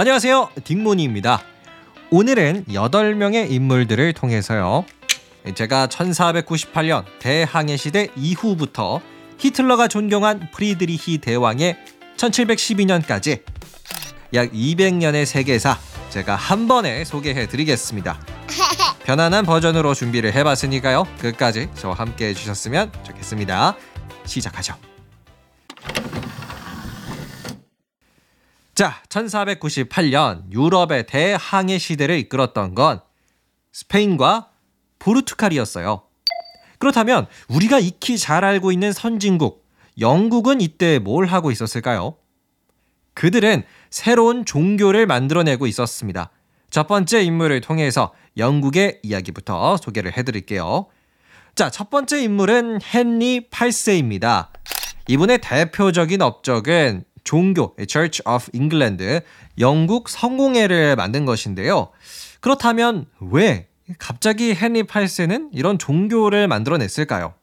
안녕하세요. 딩모니입니다. 오늘은 8명의 인물들을 통해서요. 제가 1498년 대항해 시대 이후부터 히틀러가 존경한 프리드리히 대왕의 1712년까지 약 200년의 세계사 제가 한 번에 소개해 드리겠습니다. 편안한 버전으로 준비를 해봤으니까요. 끝까지 저와 함께 해주셨으면 좋겠습니다. 시작하죠. 자, 1498년 유럽의 대항해 시대를 이끌었던 건 스페인과 포르투갈이었어요. 그렇다면 우리가 익히 잘 알고 있는 선진국 영국은 이때 뭘 하고 있었을까요? 그들은 새로운 종교를 만들어내고 있었습니다. 첫 번째 인물을 통해서 영국의 이야기부터 소개를 해드릴게요. 자, 첫 번째 인물은 헨리 8세입니다. 이분의 대표적인 업적은 종교, Church of England, 영국 성공회를 만든 것인데요. 그렇다면 왜 갑자기 헨리 8세는 이런 종교를 만들어냈을까요?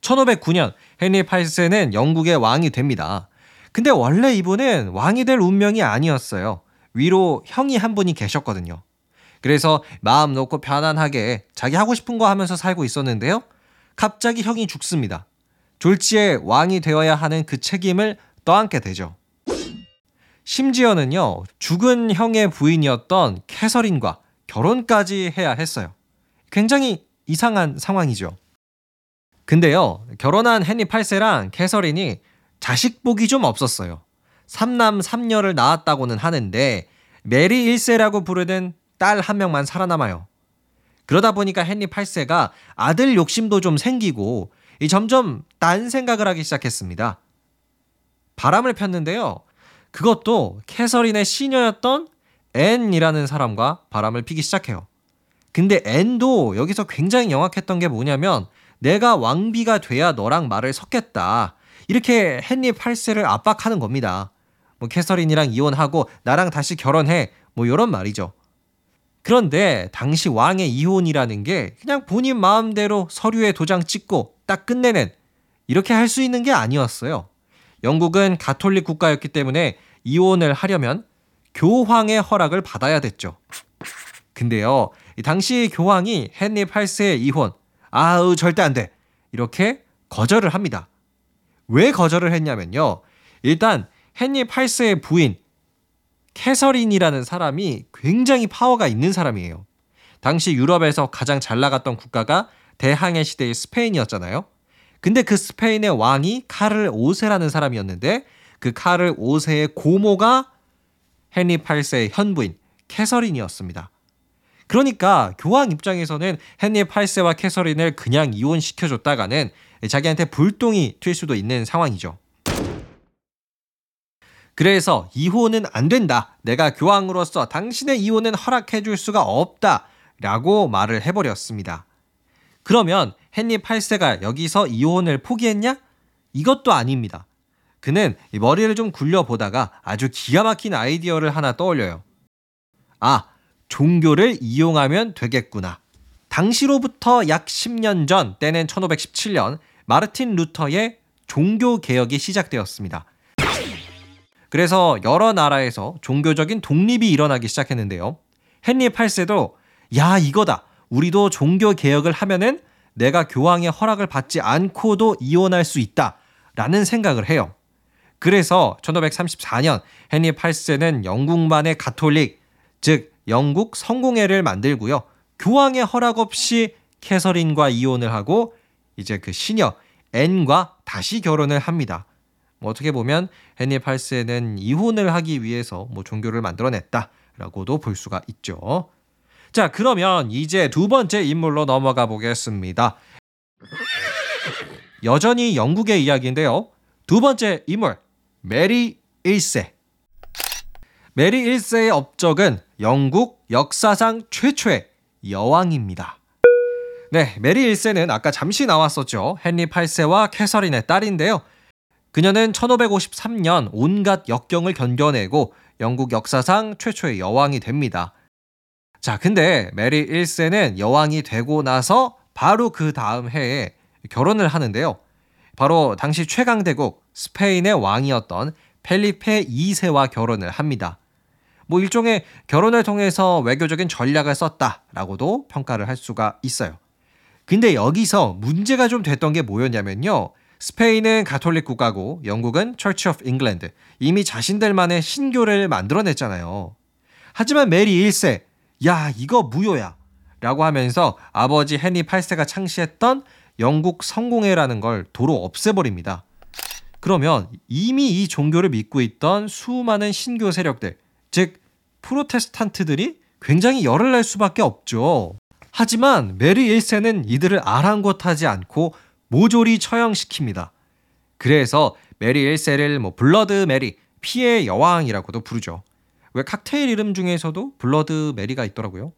1509년 헨리 8세는 영국의 왕이 됩니다. 근데 원래 이분은 왕이 될 운명이 아니었어요. 위로 형이 한 분이 계셨거든요. 그래서 마음 놓고 편안하게 자기 하고 싶은 거 하면서 살고 있었는데요. 갑자기 형이 죽습니다. 졸지에 왕이 되어야 하는 그 책임을 떠안게 되죠. 심지어는요, 죽은 형의 부인이었던 캐서린과 결혼까지 해야 했어요. 굉장히 이상한 상황이죠. 근데요, 결혼한 헨리 8세랑 캐서린이 자식 복이 좀 없었어요. 3남 3녀를 낳았다고는 하는데 메리 1세라고 부르는 딸 한 명만 살아남아요. 그러다 보니까 헨리 8세가 아들 욕심도 좀 생기고 점점 딴 생각을 하기 시작했습니다. 바람을 폈는데요. 그것도 캐서린의 시녀였던 앤이라는 사람과 바람을 피기 시작해요. 근데 앤도 여기서 굉장히 영악했던 게 뭐냐면 내가 왕비가 돼야 너랑 말을 섞겠다. 이렇게 헨리 8세를 압박하는 겁니다. 뭐 캐서린이랑 이혼하고 나랑 다시 결혼해. 뭐 이런 말이죠. 그런데 당시 왕의 이혼이라는 게 그냥 본인 마음대로 서류에 도장 찍고 딱 끝내는 이렇게 할 수 있는 게 아니었어요. 영국은 가톨릭 국가였기 때문에 이혼을 하려면 교황의 허락을 받아야 됐죠. 근데요, 당시 교황이 헨리 8세의 이혼, 아우, 절대 안 돼. 이렇게 거절을 합니다. 왜 거절을 했냐면요. 일단, 헨리 8세의 부인, 캐서린이라는 사람이 굉장히 파워가 있는 사람이에요. 당시 유럽에서 가장 잘 나갔던 국가가 대항해 시대의 스페인이었잖아요. 근데 그 스페인의 왕이 카를 5세라는 사람이었는데 그 카를 5세의 고모가 헨리 8세의 현부인 캐서린이었습니다. 그러니까 교황 입장에서는 헨리 8세와 캐서린을 그냥 이혼시켜줬다가는 자기한테 불똥이 튈 수도 있는 상황이죠. 그래서 이혼은 안 된다. 내가 교황으로서 당신의 이혼은 허락해 줄 수가 없다. 라고 말을 해버렸습니다. 그러면 헨리 8세가 여기서 이혼을 포기했냐? 이것도 아닙니다. 그는 머리를 좀 굴려보다가 아주 기가 막힌 아이디어를 하나 떠올려요. 아, 종교를 이용하면 되겠구나. 당시로부터 약 10년 전, 때는 1517년, 마르틴 루터의 종교 개혁이 시작되었습니다. 그래서 여러 나라에서 종교적인 독립이 일어나기 시작했는데요. 헨리 8세도 야, 이거다. 우리도 종교 개혁을 하면은 내가 교황의 허락을 받지 않고도 이혼할 수 있다. 라는 생각을 해요. 그래서 1534년 헨리 8세는 영국만의 가톨릭, 즉 영국 성공회를 만들고요. 교황의 허락 없이 캐서린과 이혼을 하고 이제 그 시녀 앤과 다시 결혼을 합니다. 뭐 어떻게 보면 헨리 8세는 이혼을 하기 위해서 뭐 종교를 만들어냈다라고도 볼 수가 있죠. 자, 그러면 이제 두 번째 인물로 넘어가 보겠습니다. 여전히 영국의 이야기인데요. 두 번째 인물, 메리 1세. 메리 1세의 업적은 영국 역사상 최초의 여왕입니다. 네, 메리 1세는 아까 잠시 나왔었죠. 헨리 8세와 캐서린의 딸인데요. 그녀는 1553년 온갖 역경을 견뎌내고 영국 역사상 최초의 여왕이 됩니다. 자, 근데 메리 1세는 여왕이 되고 나서 바로 그 다음 해에 결혼을 하는데요. 바로 당시 최강대국 스페인의 왕이었던 펠리페 2세와 결혼을 합니다. 뭐 일종의 결혼을 통해서 외교적인 전략을 썼다라고도 평가를 할 수가 있어요. 근데 여기서 문제가 좀 됐던 게 뭐였냐면요. 스페인은 가톨릭 국가고 영국은 Church of England. 이미 자신들만의 신교를 만들어냈잖아요. 하지만 메리 1세, 야, 이거 무효야. 라고 하면서 아버지 헨리 8세가 창시했던 영국 성공회라는 걸 도로 없애버립니다. 그러면 이미 이 종교를 믿고 있던 수많은 신교 세력들, 즉 프로테스탄트들이 굉장히 열을 낼 수밖에 없죠. 하지만 메리 1세는 이들을 아랑곳하지 않고 모조리 처형시킵니다. 그래서 메리 1세를 뭐 Blood Mary, 피의 여왕이라고도 부르죠. 왜 칵테일 이름 중에서도 Blood Mary가 있더라고요.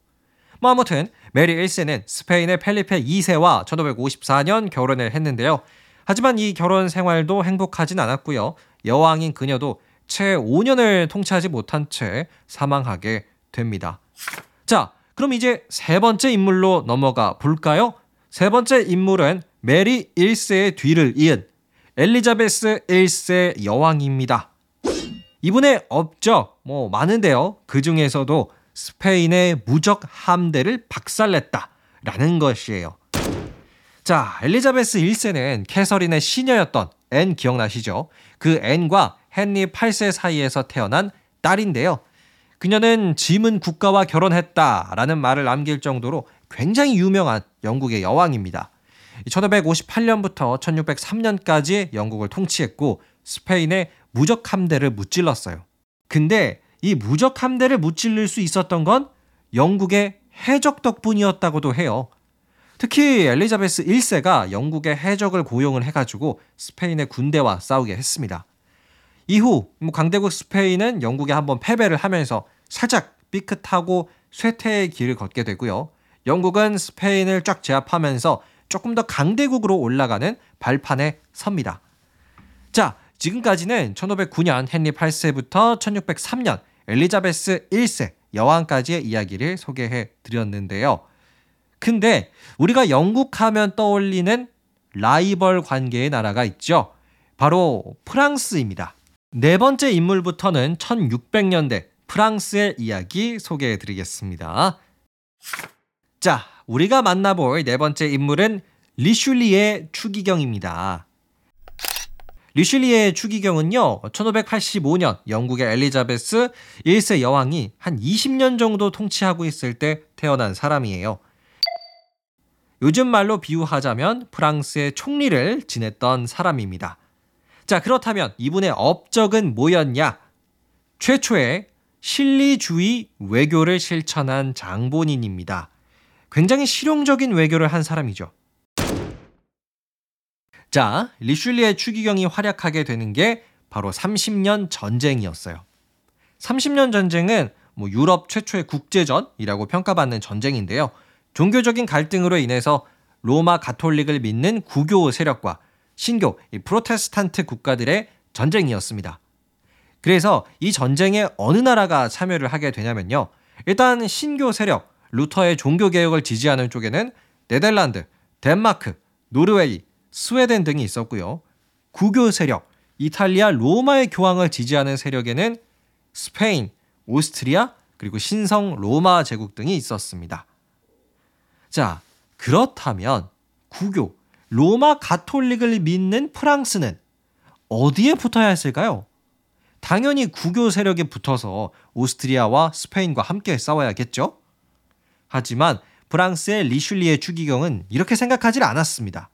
뭐 아무튼 메리 1세는 스페인의 펠리페 2세와 1554년 결혼을 했는데요. 하지만 이 결혼 생활도 행복하진 않았고요. 여왕인 그녀도 채 5년을 통치하지 못한 채 사망하게 됩니다. 자, 그럼 이제 세 번째 인물로 넘어가 볼까요? 세 번째 인물은 메리 1세의 뒤를 이은 엘리자베스 1세 여왕입니다. 이분의 업적 뭐 많은데요. 그 중에서도 스페인의 무적 함대를 박살냈다라는 것이에요. 자, 엘리자베스 1세는 캐서린의 시녀였던 앤 기억나시죠? 그 앤과 헨리 8세 사이에서 태어난 딸인데요. 그녀는 짐은 국가와 결혼했다라는 말을 남길 정도로 굉장히 유명한 영국의 여왕입니다. 1558년부터 1603년까지 영국을 통치했고 스페인의 무적 함대를 무찔렀어요. 근데 이 무적 함대를 무찔릴 수 있었던 건 영국의 해적 덕분이었다고도 해요. 특히 엘리자베스 1세가 영국의 해적을 고용을 해가지고 스페인의 군대와 싸우게 했습니다. 이후 뭐 강대국 스페인은 영국에 한번 패배를 하면서 살짝 삐끗하고 쇠퇴의 길을 걷게 되고요. 영국은 스페인을 쫙 제압하면서 조금 더 강대국으로 올라가는 발판에 섭니다. 자, 지금까지는 1509년 헨리 8세부터 1603년 엘리자베스 1세 여왕까지의 이야기를 소개해 드렸는데요. 근데 우리가 영국 하면 떠올리는 라이벌 관계의 나라가 있죠. 바로 프랑스입니다. 네 번째 인물부터는 1600년대 프랑스의 이야기 소개해 드리겠습니다. 자, 우리가 만나볼 네 번째 인물은 리슐리의 추기경입니다. 리슐리의 추기경은요, 1585년 영국의 엘리자베스 1세 여왕이 한 20년 정도 통치하고 있을 때 태어난 사람이에요. 요즘 말로 비유하자면 프랑스의 총리를 지냈던 사람입니다. 자, 그렇다면 이분의 업적은 뭐였냐? 최초의 실리주의 외교를 실천한 장본인입니다. 굉장히 실용적인 외교를 한 사람이죠. 자, 리슐리의 추기경이 활약하게 되는 게 바로 30년 전쟁이었어요. 30년 전쟁은 뭐 유럽 최초의 국제전이라고 평가받는 전쟁인데요. 종교적인 갈등으로 인해서 로마 가톨릭을 믿는 구교 세력과 신교, 프로테스탄트 국가들의 전쟁이었습니다. 그래서 이 전쟁에 어느 나라가 참여를 하게 되냐면요. 일단 신교 세력, 루터의 종교 개혁을 지지하는 쪽에는 네덜란드, 덴마크, 노르웨이, 스웨덴 등이 있었고요. 구교 세력, 이탈리아 로마의 교황을 지지하는 세력에는 스페인, 오스트리아, 그리고 신성 로마 제국 등이 있었습니다. 자, 그렇다면 구교, 로마 가톨릭을 믿는 프랑스는 어디에 붙어야 했을까요? 당연히 구교 세력에 붙어서 오스트리아와 스페인과 함께 싸워야겠죠? 하지만 프랑스의 리슐리외 추기경은 이렇게 생각하지 않았습니다.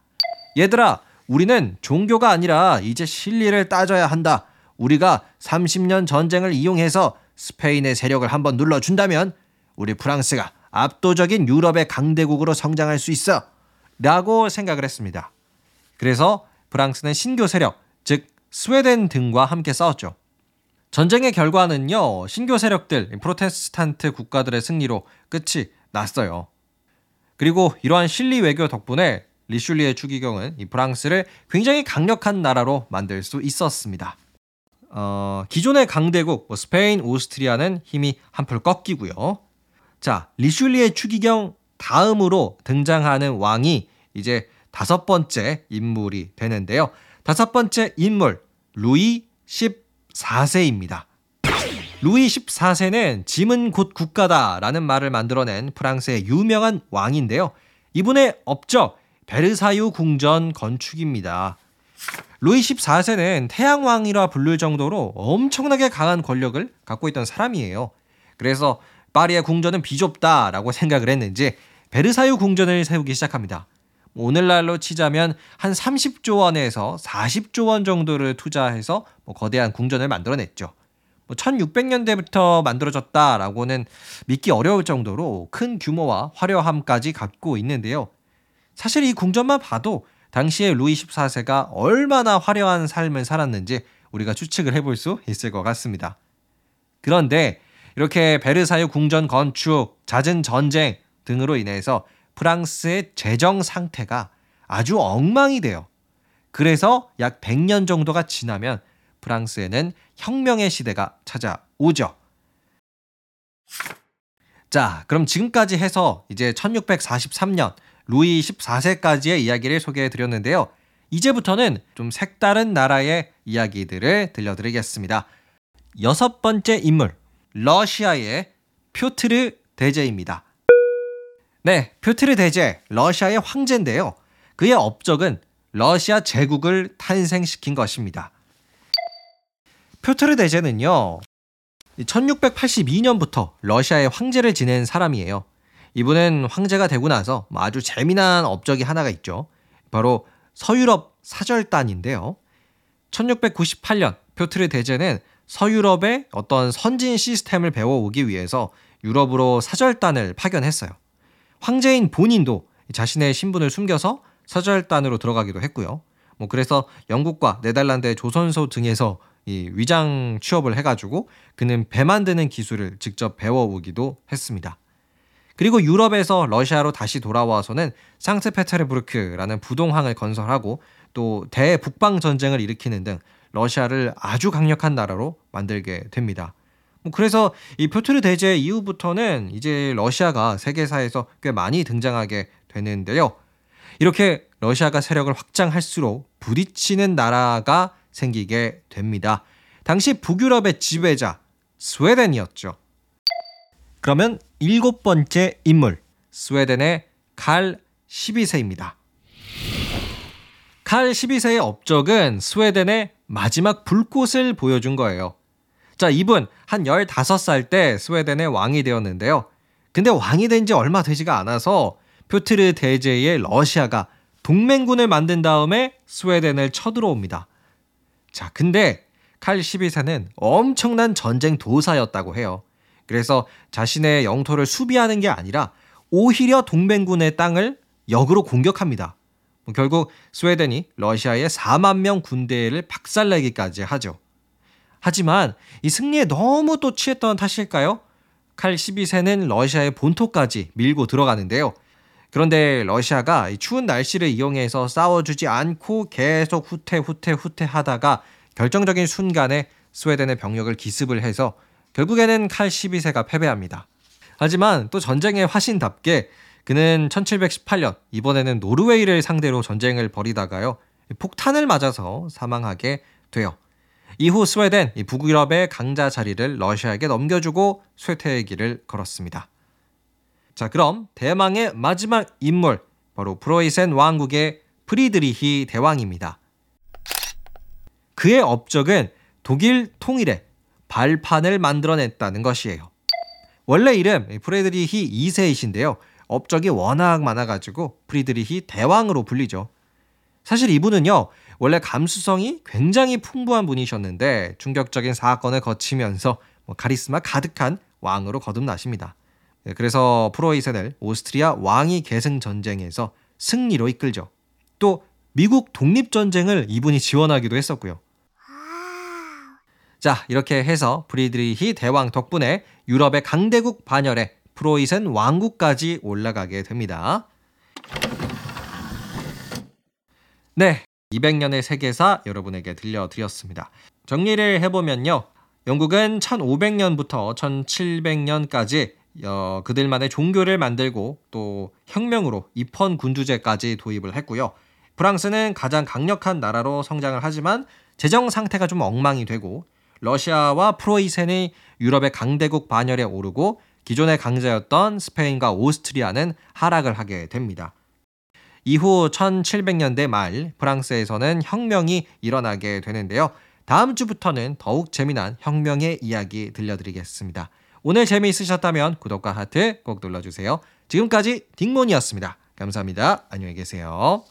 얘들아, 우리는 종교가 아니라 이제 실리를 따져야 한다. 우리가 30년 전쟁을 이용해서 스페인의 세력을 한번 눌러준다면 우리 프랑스가 압도적인 유럽의 강대국으로 성장할 수 있어. 라고 생각을 했습니다. 그래서 프랑스는 신교 세력, 즉 스웨덴 등과 함께 싸웠죠. 전쟁의 결과는요, 신교 세력들, 프로테스탄트 국가들의 승리로 끝이 났어요. 그리고 이러한 실리 외교 덕분에 리슐리의 추기경은 이 프랑스를 굉장히 강력한 나라로 만들 수 있었습니다. 어, 기존의 강대국 뭐 스페인, 오스트리아는 힘이 한풀 꺾이고요. 자, 리슐리의 추기경 다음으로 등장하는 왕이 이제 다섯 번째 인물이 되는데요. 다섯 번째 인물 루이 14세입니다. 루이 14세는 짐은 곧 국가다라는 말을 만들어낸 프랑스의 유명한 왕인데요. 이분의 업적 베르사유 궁전 건축입니다. 루이 14세는 태양왕이라 부를 정도로 엄청나게 강한 권력을 갖고 있던 사람이에요. 그래서 파리의 궁전은 비좁다라고 생각을 했는지 베르사유 궁전을 세우기 시작합니다. 뭐 오늘날로 치자면 한 30조 원에서 40조 원 정도를 투자해서 뭐 거대한 궁전을 만들어냈죠. 뭐 1600년대부터 만들어졌다라고는 믿기 어려울 정도로 큰 규모와 화려함까지 갖고 있는데요. 사실 이 궁전만 봐도 당시에 루이 14세가 얼마나 화려한 삶을 살았는지 우리가 추측을 해볼 수 있을 것 같습니다. 그런데 이렇게 베르사유 궁전 건축, 잦은 전쟁 등으로 인해서 프랑스의 재정 상태가 아주 엉망이 돼요. 그래서 약 100년 정도가 지나면 프랑스에는 혁명의 시대가 찾아오죠. 자, 그럼 지금까지 해서 이제 1643년 루이 14세까지의 이야기를 소개해 드렸는데요. 이제부터는 좀 색다른 나라의 이야기들을 들려드리겠습니다. 여섯 번째 인물, 러시아의 표트르 대제입니다. 네, 표트르 대제, 러시아의 황제인데요. 그의 업적은 러시아 제국을 탄생시킨 것입니다. 표트르 대제는요, 1682년부터 러시아의 황제를 지낸 사람이에요. 이분은 황제가 되고 나서 아주 재미난 업적이 하나가 있죠. 바로 서유럽 사절단인데요. 1698년 표트르 대제는 서유럽의 어떤 선진 시스템을 배워오기 위해서 유럽으로 사절단을 파견했어요. 황제인 본인도 자신의 신분을 숨겨서 사절단으로 들어가기도 했고요. 뭐 그래서 영국과 네덜란드의 조선소 등에서 이 위장 취업을 해가지고 그는 배 만드는 기술을 직접 배워오기도 했습니다. 그리고 유럽에서 러시아로 다시 돌아와서는 상트페테르부르크라는 부동항을 건설하고 또 대북방 전쟁을 일으키는 등 러시아를 아주 강력한 나라로 만들게 됩니다. 뭐 그래서 이 표트르 대제 이후부터는 이제 러시아가 세계사에서 꽤 많이 등장하게 되는데요. 이렇게 러시아가 세력을 확장할수록 부딪히는 나라가 생기게 됩니다. 당시 북유럽의 지배자 스웨덴이었죠. 그러면 일곱 번째 인물 스웨덴의 칼 12세입니다. 칼 12세의 업적은 스웨덴의 마지막 불꽃을 보여준 거예요. 자, 이분 한 15살 때 스웨덴의 왕이 되었는데요. 근데 왕이 된 지 얼마 되지가 않아서 표트르 대제의 러시아가 동맹군을 만든 다음에 스웨덴을 쳐들어옵니다. 자, 근데 칼 12세는 엄청난 전쟁 도사였다고 해요. 그래서 자신의 영토를 수비하는 게 아니라 오히려 동맹군의 땅을 역으로 공격합니다. 뭐 결국 스웨덴이 러시아의 4만 명 군대를 박살내기까지 하죠. 하지만 이 승리에 너무 또 취했던 탓일까요? 칼 12세는 러시아의 본토까지 밀고 들어가는데요. 그런데 러시아가 추운 날씨를 이용해서 싸워주지 않고 계속 후퇴 후퇴 후퇴 하다가 결정적인 순간에 스웨덴의 병력을 기습을 해서 결국에는 칼 12세가 패배합니다. 하지만 또 전쟁의 화신답게 그는 1718년 이번에는 노르웨이를 상대로 전쟁을 벌이다가요. 폭탄을 맞아서 사망하게 돼요. 이후 스웨덴 북유럽의 강자 자리를 러시아에게 넘겨주고 쇠퇴의 길을 걸었습니다. 자, 그럼 대망의 마지막 인물 바로 프로이센 왕국의 프리드리히 대왕입니다. 그의 업적은 독일 통일에 발판을 만들어냈다는 것이에요. 원래 이름 프레드리히 2세이신데요. 업적이 워낙 많아가지고 프리드리히 대왕으로 불리죠. 사실 이분은요, 원래 감수성이 굉장히 풍부한 분이셨는데 충격적인 사건을 거치면서 뭐 카리스마 가득한 왕으로 거듭나십니다. 네, 그래서 프로이센을 오스트리아 왕위 계승 전쟁에서 승리로 이끌죠. 또 미국 독립 전쟁을 이분이 지원하기도 했었고요. 자, 이렇게 해서 프리드리히 대왕 덕분에 유럽의 강대국 반열에 프로이센 왕국까지 올라가게 됩니다. 네, 200년의 세계사 여러분에게 들려드렸습니다. 정리를 해보면요. 영국은 1500년부터 1700년까지 어, 그들만의 종교를 만들고 또 혁명으로 입헌 군주제까지 도입을 했고요. 프랑스는 가장 강력한 나라로 성장을 하지만 재정 상태가 좀 엉망이 되고 러시아와 프로이센이 유럽의 강대국 반열에 오르고 기존의 강자였던 스페인과 오스트리아는 하락을 하게 됩니다. 이후 1700년대 말 프랑스에서는 혁명이 일어나게 되는데요. 다음 주부터는 더욱 재미난 혁명의 이야기 들려드리겠습니다. 오늘 재미있으셨다면 구독과 하트 꼭 눌러주세요. 지금까지 딩몬이었습니다. 감사합니다. 안녕히 계세요.